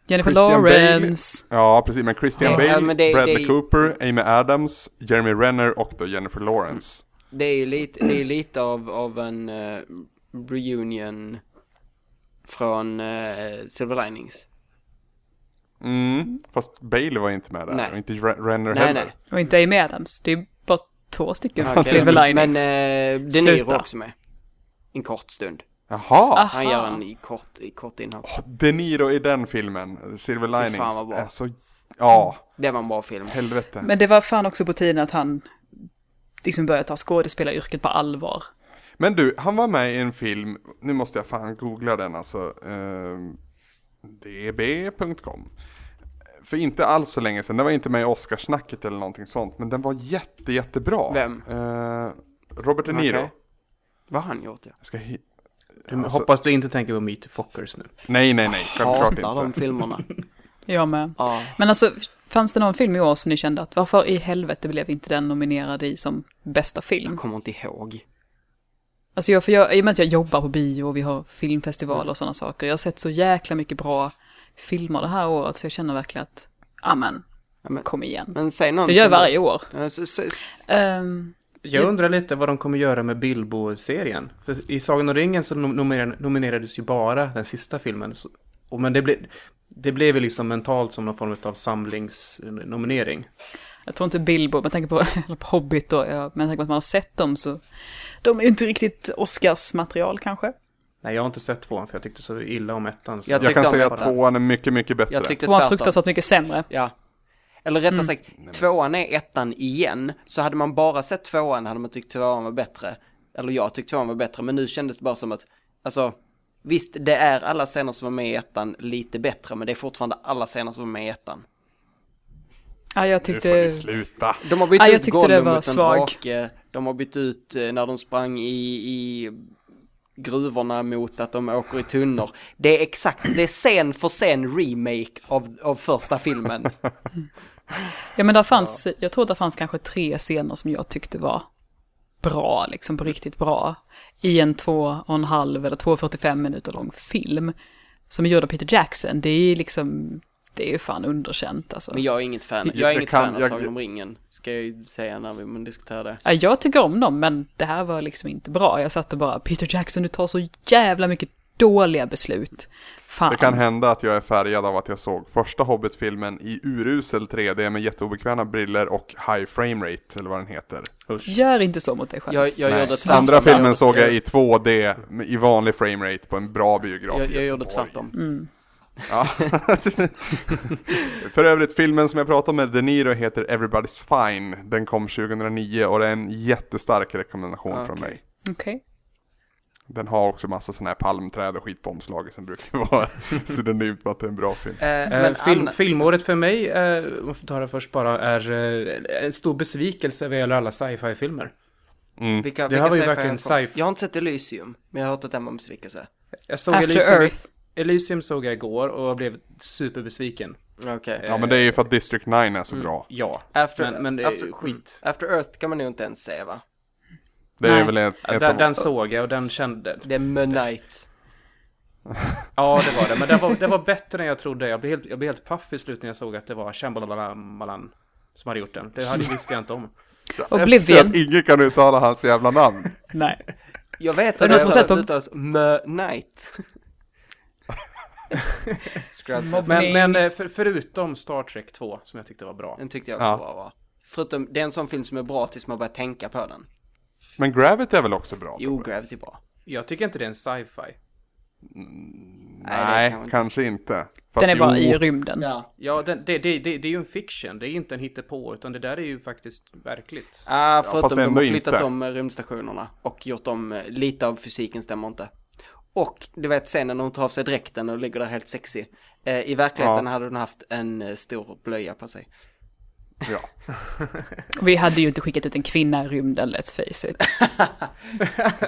C: Jennifer
A: Christian
C: Lawrence.
A: Ja, precis. Men Christian
D: Ja,
A: Bale,
D: men det-
A: Bradley
D: det-
A: Cooper, Amy Adams, Jeremy Renner och då Jennifer Lawrence.
D: Det är ju lite, det är lite av, av en eh, reunion från uh, Silver Linings.
A: Mm. Fast Bale var inte med där,
D: Nej.
A: och inte Re- Renner
D: Nej,
A: heller.
D: nej.
C: Och inte Amy Adams. Det är bara två stycken
D: Okej,
C: Silver Linings.
D: Men uh, De Niro också med. En kort stund.
A: Jaha!
C: Ah.
D: Han gör en i kort, i kort inhopp.
A: De Niro i den filmen, Silver
D: fan
A: Linings,
D: vad bra.
A: är så... Ja,
D: Det var en bra film.
A: helvete.
C: Men det var fan också på tiden att han liksom började ta skådespelaryrket på allvar.
A: Men du, han var med i en film, nu måste jag fan googla den alltså, eh, db.com. För inte alls så länge sedan, den var inte med i Oscarsnacket eller någonting sånt, men den var jätte, jättebra.
D: Vem?
A: Eh, Robert De Niro.
D: Okej. Vad har han gjort ja?
A: Jag ska
B: Du,
A: Alltså-
B: Hoppas du inte tänker på Meet Fockers nu.
A: nej, nej, nej, självklart
D: Hatar de
A: inte.
D: filmerna.
C: Jag med.
D: Ja.
C: Men alltså, fanns det någon film i år som ni kände att varför i helvete blev inte den nominerad i som bästa
D: Jag
C: film?
D: kommer inte ihåg.
C: Alltså jag, för jag, i och med att jag jobbar på bio och vi har filmfestivaler och sådana saker. Jag har sett så jäkla mycket bra filmer det här året så jag känner verkligen att, amen,
D: Ja, men,
C: kom igen.
D: men säg någon
C: Det gör jag varje år.
D: Ja, så- så- så-
C: Ehm,
B: Jag undrar lite vad de kommer göra med Bilbo-serien. För I Sagan om ringen så nom- nominerade- nominerades ju bara den sista filmen. Och men det, ble, det blev ju liksom mentalt som någon form av samlingsnominering.
C: jag tror inte Bilbo, man tänker på, på Hobbit då, ja, men jag tänker på att man har sett dem så de är ju inte riktigt Oscars-material kanske.
B: Nej, jag har inte sett tvåan för jag tyckte så illa om ettan. Så.
D: Jag
A: Jag kan säga att tvåan är mycket, mycket bättre.
D: Jag tyckte tvärtom.
C: fruktansvärt mycket sämre.
D: Ja. Eller rättare
C: Mm.
D: sagt, tvåan är ettan igen. Så hade man bara sett tvåan hade man tyckt tvåan var bättre. Eller jag tyckte tvåan var bättre, men nu kändes det bara som att, alltså, visst det är alla scener som var med i ettan lite bättre, men det är fortfarande alla scener som var med i ettan.
C: Ja, jag
A: Nu får ni
C: tyckte...
A: sluta.
D: De har bytt
C: Ja, jag
D: ut
C: tyckte det
D: Gollum
C: var
D: mot en
C: svag.
D: drake. De har bytt ut eh, när de sprang i, i gruvorna mot att de åker i tunnor. Det är exakt, det är scen för scen remake av, av första filmen.
C: Ja, men där fanns, jag tror det fanns kanske tre scener som jag tyckte var bra, liksom på riktigt bra. I en två och en halv eller 2,45 minuter lång film. Som är gjord av Peter Jackson. Det är liksom, det är fan underkänt alltså.
D: Men jag är inget fan, jag är
A: Jag
D: inget
A: kan-
D: fan av
A: jag-
D: Sagan om ringen. Ska jag ju säga när vi diskuterar det.
C: Ja, jag tycker om dem, men det här var liksom inte bra. Jag satt och bara, Peter Jackson, du tar så jävla mycket dåliga beslut. Fan.
A: Det kan hända att jag är färgad av att jag såg första Hobbit-filmen i urusel 3D med jätteobekväma briller och high frame rate, eller vad den heter.
B: Usch.
C: Gör inte så mot dig själv.
D: Jag, jag gjorde tvärtom.
A: Andra filmen såg jag i 2D med- i vanlig frame rate på en bra biograf
D: jag, jag gjorde tvärtom.
C: Mm.
A: Ja. För övrigt, filmen som jag pratade om med De Niro heter Everybody's Fine. Den kom 2009 och det är en jättestark rekommendation
D: Ah,
A: från mig.
C: Okej.
A: Den har också massa sådana här palmträd och skit på omslaget som brukar vara synonymt med att det är en bra film.
D: Eh,
B: Eh,
D: men
B: film,
D: Anna,
B: filmåret för mig, eh, om jag får ta det först bara, är eh, en stor besvikelse vad gäller alla sci-fi-filmer.
A: Mm.
D: vilka,
B: det
D: vilka
B: här var ju
D: sci-fi
B: verkligen sci-fi.
D: Jag har inte sett Elysium, men jag har hört att den var en besvikelse.
B: Jag såg
C: After
B: Elysium,
C: Earth.
B: Elysium såg jag igår och blev superbesviken.
D: Okej.
A: Ja men det är ju för att District 9 är så bra.
B: Ja,
D: After,
B: men, men det är
D: after,
B: skit.
D: After Earth kan man nog inte ens se va?
A: Det är
C: Nej.
A: väl ett,
B: Ja,
A: ett
B: den,
A: av...
B: den såg jag och den kände...
D: Det är Moonlight.
B: Ja, det var det. Men det var, det var bättre än jag trodde. Jag blev helt, jag blev helt paff i slutet när jag såg att det var Shambhalamalan som hade gjort den. Det hade, visste jag inte om.
A: Jag
C: Oblivion.
A: att ingen kan uttala hans jävla namn.
C: Nej.
D: Jag vet
C: Är
D: att
C: det på-
D: uttalas Moonlight. Scrubs.
C: Mobb-
B: Men, men eh, för, förutom Star Trek 2, som jag tyckte var bra.
D: Den tyckte jag också
A: Ja.
D: var bra. Förutom, det är en sån film som är bra tills man börjar tänka på den.
A: Men Gravity är väl också bra?
D: Jo? Gravity är bra.
B: Jag tycker inte det är en sci-fi.
D: Nej, det
A: Nej,
D: kan inte.
A: kanske inte. Fast
C: Den är bara
A: jo,
C: i rymden.
D: Ja.
B: Ja, den, det, det, det, det är ju en fiction. Det är inte en hittepå, utan det där är ju faktiskt verkligt.
D: Ah, förutom de
A: ändå
D: har flyttat
A: inte.
D: om rymdstationerna och gjort om, eh, lite av fysiken stämmer inte. Och du vet scenen när hon tar av sig dräkten och ligger där helt sexy. Eh, I verkligheten
A: Ja.
D: hade hon haft en eh, stor blöja på sig.
A: Ja.
C: Vi hade ju inte skickat ut en kvinna i rymden, let's face it.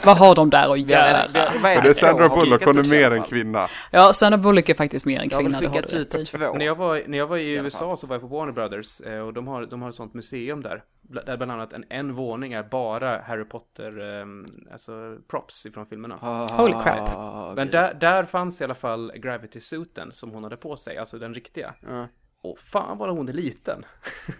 C: Vad har de där att göra?
D: vad
A: För det är Sandra Bullock, hon är mer
D: fall.
A: kvinna.
C: Ja, Sandra Bullock är faktiskt mer en
D: Jag har
C: kvinna, det har
D: skickats
C: du
D: ut två.
B: När jag var, när jag var i USA så var jag på Warner Brothers eh, och de har, de har ett sånt museum där. Där bland annat en, en våning är bara Harry Potter, eh, alltså props ifrån filmerna.
C: Holy crap.
D: Ah,
B: Men där, där fanns i alla fall Gravity-suiten som hon hade på sig, alltså den riktiga.
D: Ja.
B: Och fan vad hon är liten.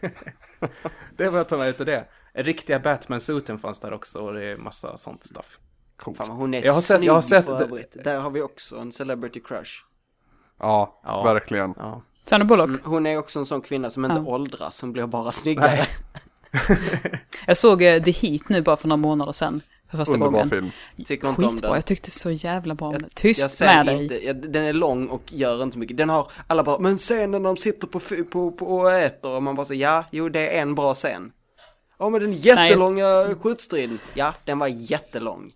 B: det var jag tar med utav det. Riktiga Batman-suiten fanns där också och det är massa sånt stuff.
D: Fan vad hon är
B: Jag har sett- jag har sett
D: för
B: det-
D: övrigt. Där har vi också en celebrity crush.
A: Ja,
B: Ja.
A: verkligen.
B: Ja.
C: Sandra Bullock.
D: Mm, Hon är också en sån kvinna som inte
C: Ja.
D: åldras, hon blir bara snyggare.
C: Jag såg eh, The Heat nu bara för några månader sedan. För första
A: Underbar
C: gången.
A: film.
D: Tycker inte om
C: Skitbra,
D: den.
C: jag tyckte så jävla bra om den.
D: Jag
C: Tyst med
D: säger
C: dig.
D: inte, ja, den är lång och gör inte mycket. Den har, alla bara, men scenen när de sitter på, på, på och äter och man bara säger ja, jo det är en bra scen. Ja men den jättelånga skjutstriden, ja den var jättelång.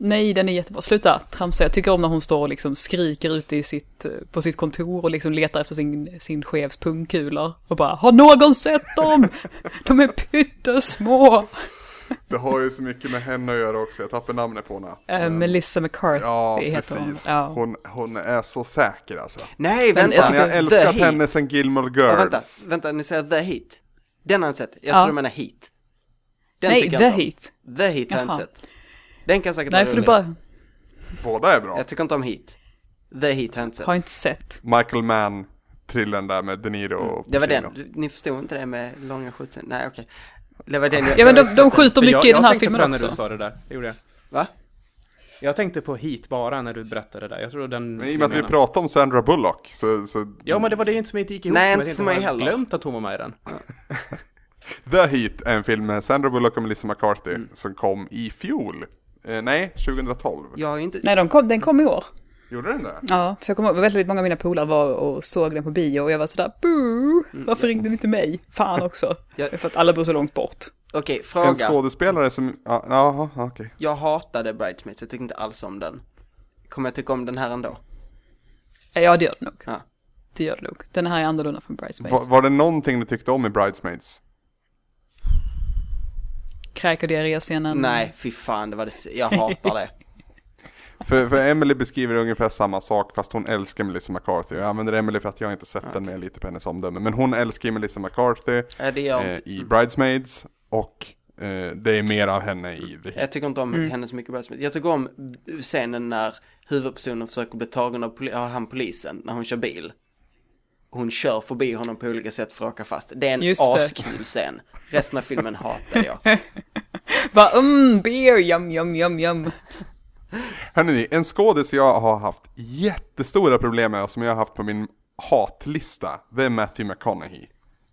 C: Nej, den är jättebra. Sluta tramsa. Jag tycker om när hon står och liksom skriker ute i sitt, eh, på sitt kontor och liksom letar efter sin, sin chefs pungkulor. Och bara, har någon sett dem? De är pyttesmå.
A: Det har ju så mycket med henne att göra också, jag tappar namnet på henne.
C: Eh, Melissa McCarthy
A: Ja,
C: heter hon.
A: precis.
C: Ja.
A: Hon, hon är så säker alltså.
D: Nej,
C: Men
D: vänta.
C: jag
A: jag älskat henne
D: Heat.
A: sen Gilmore
D: Ja,
A: Girls.
D: vänta, vänta, ni säger The Heat. Den har jag inte sett, jag
C: Ja.
D: tror du menar Heat. Den
C: Nej, The. Heat.
D: The Heat har jag inte sett. Den kan säkert
C: Nej, för du bara
A: Båda är bra.
D: Jag tycker inte om Heat. The Heat har jag inte sett.
C: har inte sett.
A: Michael Mann, thrillern där med De Niro och
D: Mm. Det var
A: Pacino.
D: den, ni förstod inte det med långa skjutscener? Nej okej. Det var den jag...
C: Ja, men de,
D: jag
C: de skjuter mycket
B: jag,
C: i den här
B: jag tänkte
C: filmen
B: på när du
C: också.
B: sa det där, det gjorde jag.
D: Va?
B: Jag tänkte på Heat bara när du berättade det där. Jag tror den...
A: Men i och med att vi
B: filmen-
A: pratade om Sandra Bullock så, så
B: Ja, men det var det inte som inte gick ihop.
D: Nej,
B: Jag
D: inte för mig
B: jag
D: heller.
B: glömt att hon var med i den.
A: The Heat är en film med Sandra Bullock och Melissa McCarthy
D: Mm.
A: som kom i fjol. Eh, nej, 2012.
D: Jag inte...
C: Nej, de kom, den kom i år.
A: Gjorde den det?
C: Ja, för jag kommer ihåg, väldigt många av mina polare var och såg den på bio och jag var sådär, boo, varför ringde ni inte mig? Fan också.
D: Ja.
C: För att alla bor så långt bort.
D: Okej,
A: En
D: fråga.
A: skådespelare som, ja, jaha, okej.
D: Jag hatade Bridesmaids, jag tyckte inte alls om den. Kommer jag tycka om den här ändå?
C: Ja, det gör det nog.
D: Ja.
C: det gör det nog. Den här är annorlunda från Bridesmaids.
A: Var, var det någonting du tyckte om i Bridesmaids?
C: Kräk och diarréscenen.
D: Nej, fy fan, det var det, jag hatar det.
A: För, för Emily beskriver ungefär samma sak fast hon älskar Melissa McCarthy. Jag använder Emily för att jag inte sett den med lite på hennes omdöme. Men hon älskar Melissa McCarthy eh, i Bridesmaids och eh, det är mer av henne i The Heat.
D: Jag tycker inte om henne så mycket Bridesmaid. Jag tycker om scenen när huvudpersonen försöker bli tagen av, poli- av han polisen när hon kör bil. Hon kör förbi honom på olika sätt för att åka fast. Det är en askul scen. Resten av filmen hatar jag.
C: Bara mm, beer, yum, yum, yum, yum.
A: Hörrni, en skådis jag har haft jättestora problem med och som jag har haft på min hatlista, det är Matthew McConaughey.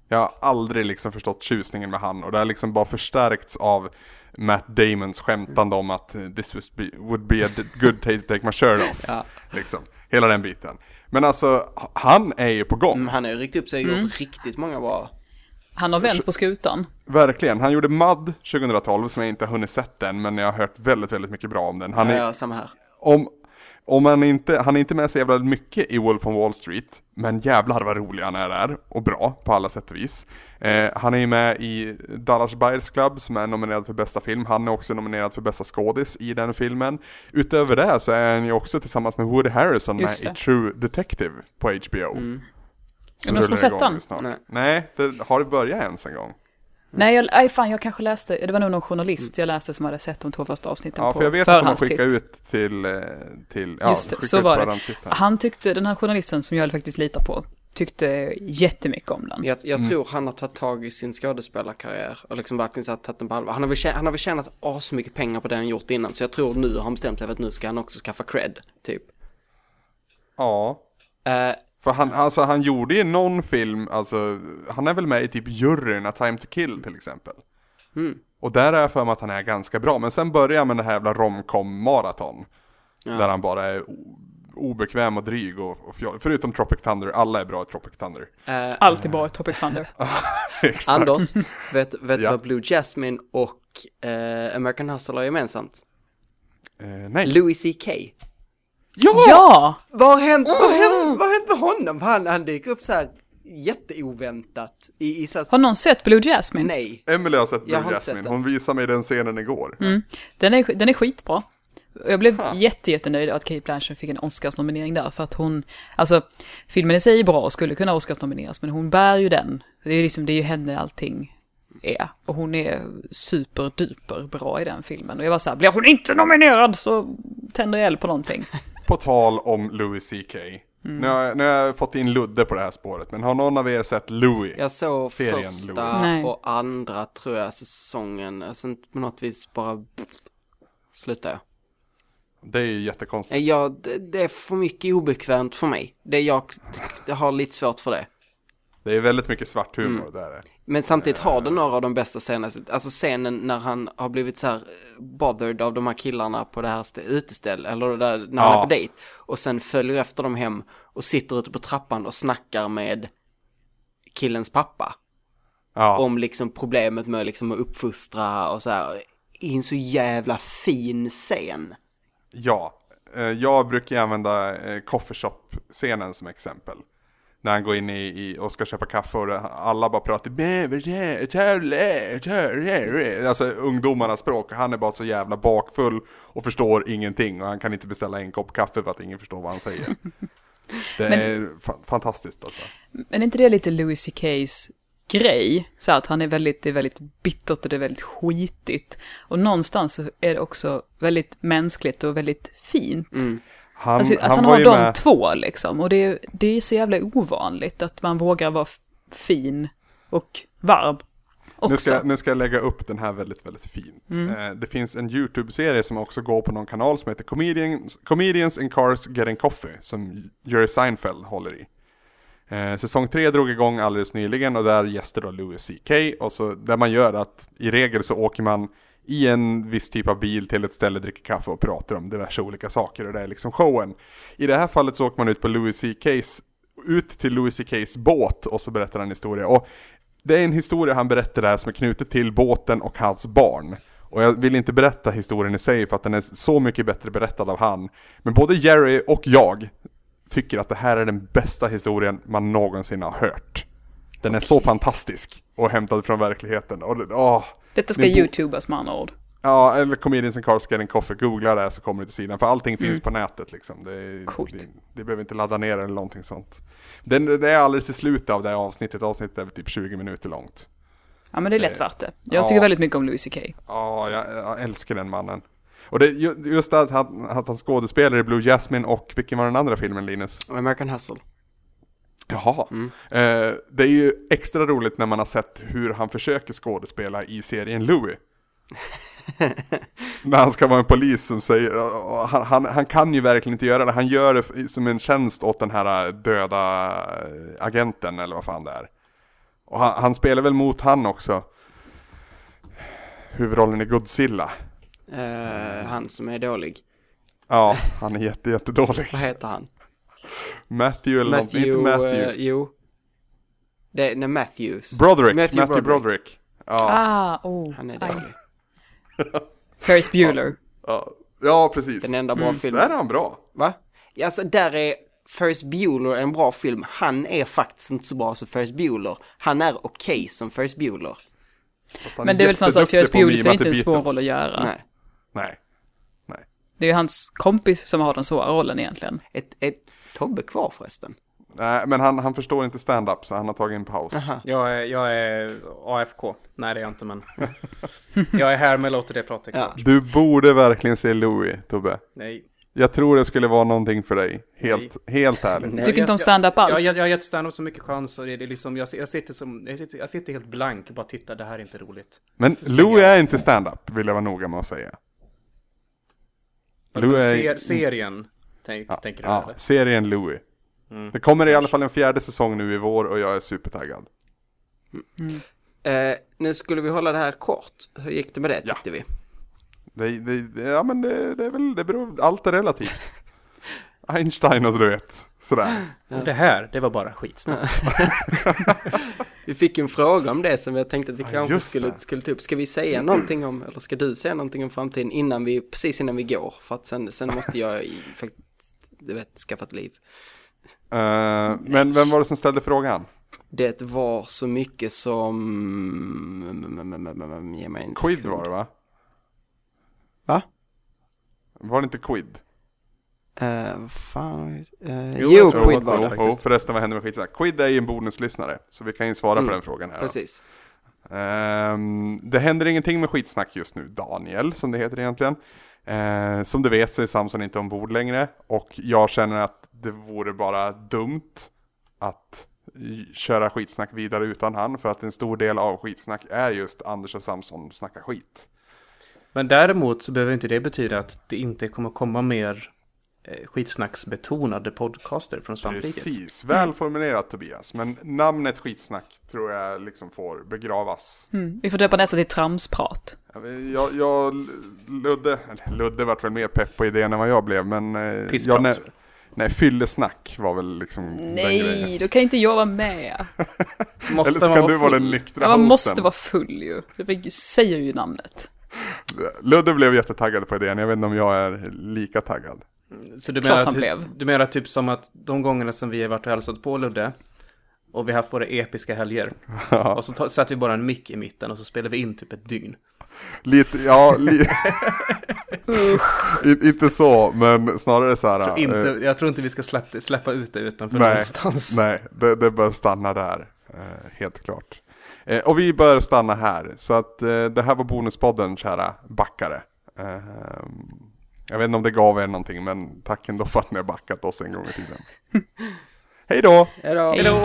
A: Jag har aldrig liksom förstått tjusningen med han och det har liksom bara förstärkts av Matt Damons skämtande om att eh, this was be, would be a good day to take my shirt off.
D: Ja.
A: Liksom, hela den biten. Men alltså, han är ju på gång.
D: Mm, han har ju ryckt upp sig och gjort riktigt många bra.
C: Han har vänt på skutan.
A: Verkligen, han gjorde Mud 2012 som jag inte har hunnit sett än men jag har hört väldigt, väldigt mycket bra om den. Han är,
D: ja, samma här.
A: om, om han inte, han är inte med så jävla mycket i Wolf on Wall Street, men jävlar vad rolig han är där, och bra på alla sätt och vis. Eh, han är ju med i Dallas Buyers Club som är nominerad för bästa film, han är också nominerad för bästa skådis i den filmen. Utöver det så är han ju också tillsammans med Woody Harrison med i. True Detective på HBO.
C: Någon som
A: rullar
C: sett
A: igång
C: den?
A: snart.
D: Nej.
A: Nej, det har det börjat ens en gång.
C: Nej, jag, aj, fan, jag kanske läste, det var nog någon journalist jag läste som hade sett de två första avsnitten
A: Ja,
C: på
A: för jag vet att de
C: förhandstitt.
A: skickat ut till, eh, till ja,
C: Just det, så var det.
A: förhandstitt.
C: Han tyckte, den här journalisten som jag faktiskt litar på, tyckte jättemycket om den.
D: Jag, jag
A: Mm.
D: tror han har tagit tag i sin skådespelarkarriär och liksom verkligen så tagit den på allvar. Han har väl tjänat, han har väl tjänat asmycket pengar på det han gjort innan så jag tror nu har han bestämt sig för att nu ska han också skaffa cred, typ.
A: Ja.
D: Eh,
A: För han, alltså han gjorde ju någon film, alltså, han är väl med i typ juryn, A Time To Kill till exempel.
D: mm.
A: Och där är jag för mig att han är ganska bra, men sen börjar han med det här jävla romcom maraton.
D: Ja.
A: Där han bara är obekväm och dryg och, och fjol. Förutom Tropic Thunder, alla är bra i Tropic Thunder.
D: Eh,
C: Alltid bra i Tropic Thunder.
D: Anders, vet, vet du
A: Ja.
D: vad Blue Jasmine och eh, American Hustle har gemensamt?
A: Eh, nej.
D: Louis CK.
C: Ja!
D: Vad har hänt, vad har hänt, vad har hänt med honom? Han, han dyker upp så här jätteoväntat i, i så här,
C: Har någon sett Blue Jasmine?
D: nej.
A: Emily har sett
D: Jag
A: Blue
D: har sett
A: Jasmine,
D: den.
A: hon visade mig den scenen igår.
C: Mm. Den, är, den är skitbra. Jag blev
A: Ha.
C: jätte, jättenöjd att Kate Blanchett fick en Oscarsnominering där, för att hon, alltså, filmen i sig är bra och skulle kunna Oscarsnomineras, men hon bär ju den. Det är liksom, det är ju henne allting är. Och hon är superduper bra i den filmen. Och jag var så här, blir hon inte nominerad så tänder jag eld på någonting.
A: På tal om Louis CK.
D: Mm.
A: Nu, har, jag- nu har jag fått in Ludde på det här spåret, men har någon av er sett Louis?
D: Jag såg
A: Serien
D: första
A: Louis.
D: Och andra tror jag säsongen och sen på något vis bara slutade jag.
A: Det är ju jättekonstigt.
D: Ja, det, det är för mycket obekvämt för mig. Det jag, jag har lite svårt för det.
A: Det är väldigt mycket svart humor
D: Mm.
A: där.
D: Men samtidigt har det några av de bästa scenerna. Alltså scenen när han har blivit så här eh, bothered av de här killarna på det här stä- utestället, eller där när han
A: Ja.
D: är på dejt. Och sen följer efter dem hem och sitter ute på trappan och snackar med killens pappa.
A: Ja.
D: Om liksom problemet med liksom att uppfostra och så här. I en så jävla fin scen.
A: Ja, eh, jag brukar använda eh, coffee shop-scenen som exempel. När han går in i, i och ska köpa kaffe och alla bara pratar Alltså ungdomarnas språk. Han är bara så jävla bakfull och förstår ingenting. Och han kan inte beställa en kopp kaffe för att ingen förstår vad han säger. Det
C: Men-
A: är fa- fantastiskt alltså.
C: Men är inte det lite Louis CKs grej? Så att han är väldigt, det är väldigt bittert och det är väldigt skitigt. Och någonstans så är det också väldigt mänskligt och väldigt fint.
D: Mm.
A: Han,
C: Alltså, alltså han har de
A: med-
C: två liksom. Och det är, det är så jävla ovanligt att man vågar vara fin och varm också.
A: Nu ska, nu ska jag lägga upp den här väldigt, väldigt fint. Eh, det finns en YouTube-serie som också går på någon kanal som heter Comedians, Comedians in Cars Getting Coffee, som Jerry Seinfeld håller i. Eh, säsong 3 drog igång alldeles nyligen och där gäster då Louis CK och så det man gör att i regel så åker man i en viss typ av bil till ett ställe, dricker kaffe och pratar om diverse olika saker och det är liksom showen. I det här fallet så åker man ut på Louis CK's, ut till Louis CK's båt och så berättar han historia. Och det är en historia han berättar där som är knutet till båten och hans barn. Och jag vill inte berätta historien i sig för att den är så mycket bättre berättad av han. Men både Jerry och jag tycker att det här är den bästa historien man någonsin har hört. Den är så fantastisk och hämtad från verkligheten. Och, åh,
C: Detta ska youtubas med andra ord.
A: Ja, eller Comedians and Cars Getting Coffee, googla det så kommer du till sidan. För allting finns på nätet liksom. Det, det, det behöver inte ladda ner eller någonting sånt. Den, det är alldeles i slutet av det här avsnittet, avsnittet är typ 20 minuter långt.
C: Ja men det är lätt
A: Eh,
C: värt det. Jag
A: ja.
C: tycker väldigt mycket om Louis CK.
A: Ja, jag, jag älskar den mannen. Och det, ju- just att han, att han skådespelar i Blue Jasmine och vilken var den andra filmen Linus?
D: American Hustle.
A: Jaha.
D: Mm.
A: Eh, det är ju extra roligt när man har sett hur han försöker skådespela i serien Louis. när han ska vara en polis som säger, han, han, han kan ju verkligen inte göra det, han gör det som en tjänst åt den här döda eh, agenten eller vad fan det är. Och han, han spelar väl mot han också. Huvudrollen i Godzilla.
D: Eh, han som är dålig.
A: Ja, han är jätte, jättedålig.
D: Vad heter han?
A: Matthew eller någonting, inte Matthew.
D: eh, jo. Det är nej, Matthews.
A: Broderick,
D: Matthew
A: Matthew,
D: Broderick.
A: Broderick. Ja,
C: Ah, oh.
D: Han är dålig.
C: Ferris Bueller.
A: ja, ja, precis.
D: Den enda bra filmen.
A: Där är han bra.
D: Va? Ja, alltså där är Ferris Bueller en bra film. Han är faktiskt inte så bra som Ferris Bueller. Han är okej som Ferris Bueller.
C: Men det är väl som så att Ferris Bueller så är inte en svår roll att göra.
D: Nej.
A: Nej.
C: Det är ju hans kompis som har den svåra rollen egentligen.
D: Ett, ett Tobbe kvar förresten.
A: Nej, men han, han förstår inte stand-up så han har tagit en paus.
D: Aha.
B: Jag är, jag är AFK. Nej, det är jag inte, men... jag är här men låter det prata
D: Ja.
B: klart.
A: Du borde verkligen se Louis, Tobbe.
B: Nej.
A: Jag tror det skulle vara någonting för dig. Helt, helt ärligt.
D: Nej.
C: Tycker inte om stand-up alls.
B: Jag, jag, jag har gett stand-up så mycket chans och det är liksom, jag, jag, sitter som, jag, sitter, jag sitter helt blank och bara tittar, det här är inte roligt.
A: Men Louis
B: jag.
A: är inte stand-up, vill jag vara noga med att säga. Louis är...
B: Ser, serien, tänk,
A: Ja,
B: tänker du
A: ja,
B: eller?
A: serien Louis.
B: Mm.
A: Det kommer i alla fall en fjärde säsong nu i vår och jag är supertaggad.
D: Eh, nu skulle vi hålla det här kort. Hur gick det med det
A: Ja.
D: tyckte vi?
A: Det, det, ja men det, det är väl, det beror, allt är relativt. Einstein och du vet, sådär.
B: Och det här, det var bara skitsnack.
D: Vi fick en fråga om det som jag tänkte att vi
A: Ja,
D: kanske skulle,
A: det.
D: skulle ta upp. Ska vi säga någonting om, eller ska du säga någonting om framtiden innan vi, precis innan vi går? För att sen, sen måste jag faktiskt, du vet, skaffa ett liv.
A: Eh, men vem var det som ställde frågan?
D: Det var så mycket som... Ge mig en
A: Quid var det va?
D: Va?
A: Var det inte Quid?
D: Vad fan? Uh,
B: Jo,
D: jo, Quid var det.
B: det.
A: Jo, förresten vad hände med skitsnack? Quid är ju en bonuslyssnare, så vi kan ju svara
D: Mm,
A: på den frågan här.
D: Precis.
A: Ehm, det händer ingenting med skitsnack just nu, Daniel, som det heter egentligen. Eh, som du vet så är Samson inte ombord längre och jag känner att det vore bara dumt att köra skitsnack vidare utan han för att en stor del av skitsnack är just Anders och Samson snackar skit.
B: Men däremot så behöver inte det betyda att det inte kommer komma mer skitsnacksbetonade podcaster från Svampriket.
A: Precis, väl formulerat Tobias, men namnet skitsnack tror jag liksom får begravas.
C: Mm. Vi får döpa nästa till tramsprat.
A: Jag, jag Ludde, Ludde vart väl mer pepp på idén än vad jag blev, men... eh, jag, nej, nej, fyllesnack var väl liksom
C: Nej, då kan inte jag vara med.
B: Måste
A: Eller så
B: man
A: kan
B: vara
A: du vara den nyktra
C: Ja, man
A: hosten.
C: måste vara full ju. Det säger ju namnet.
A: Ludde blev jättetaggad på idén, jag vet inte om jag är lika taggad.
B: Så du
C: Klart
B: menar,
C: han
B: typ,
C: blev.
B: du menar typ som att de gångerna som vi har varit och hälsat på Ludde och vi har haft våra episka helger. Och så ta, sätter vi bara en mick i mitten och så spelar vi in typ ett dygn.
A: Lite, ja, li... Inte så, men snarare så här.
B: Jag tror inte,
A: eh,
B: jag tror inte vi ska släppa, släppa ut det utanför
A: Nej,
B: någonstans.
A: nej det, det bör stanna där. Eh, helt klart. Eh, och vi bör stanna här. Så att det här var Bonuspodden, kära backare. Jag vet inte om det gav er någonting, men tack ändå för att ni har backat oss en gång i tiden. Hej då!
C: Hej då.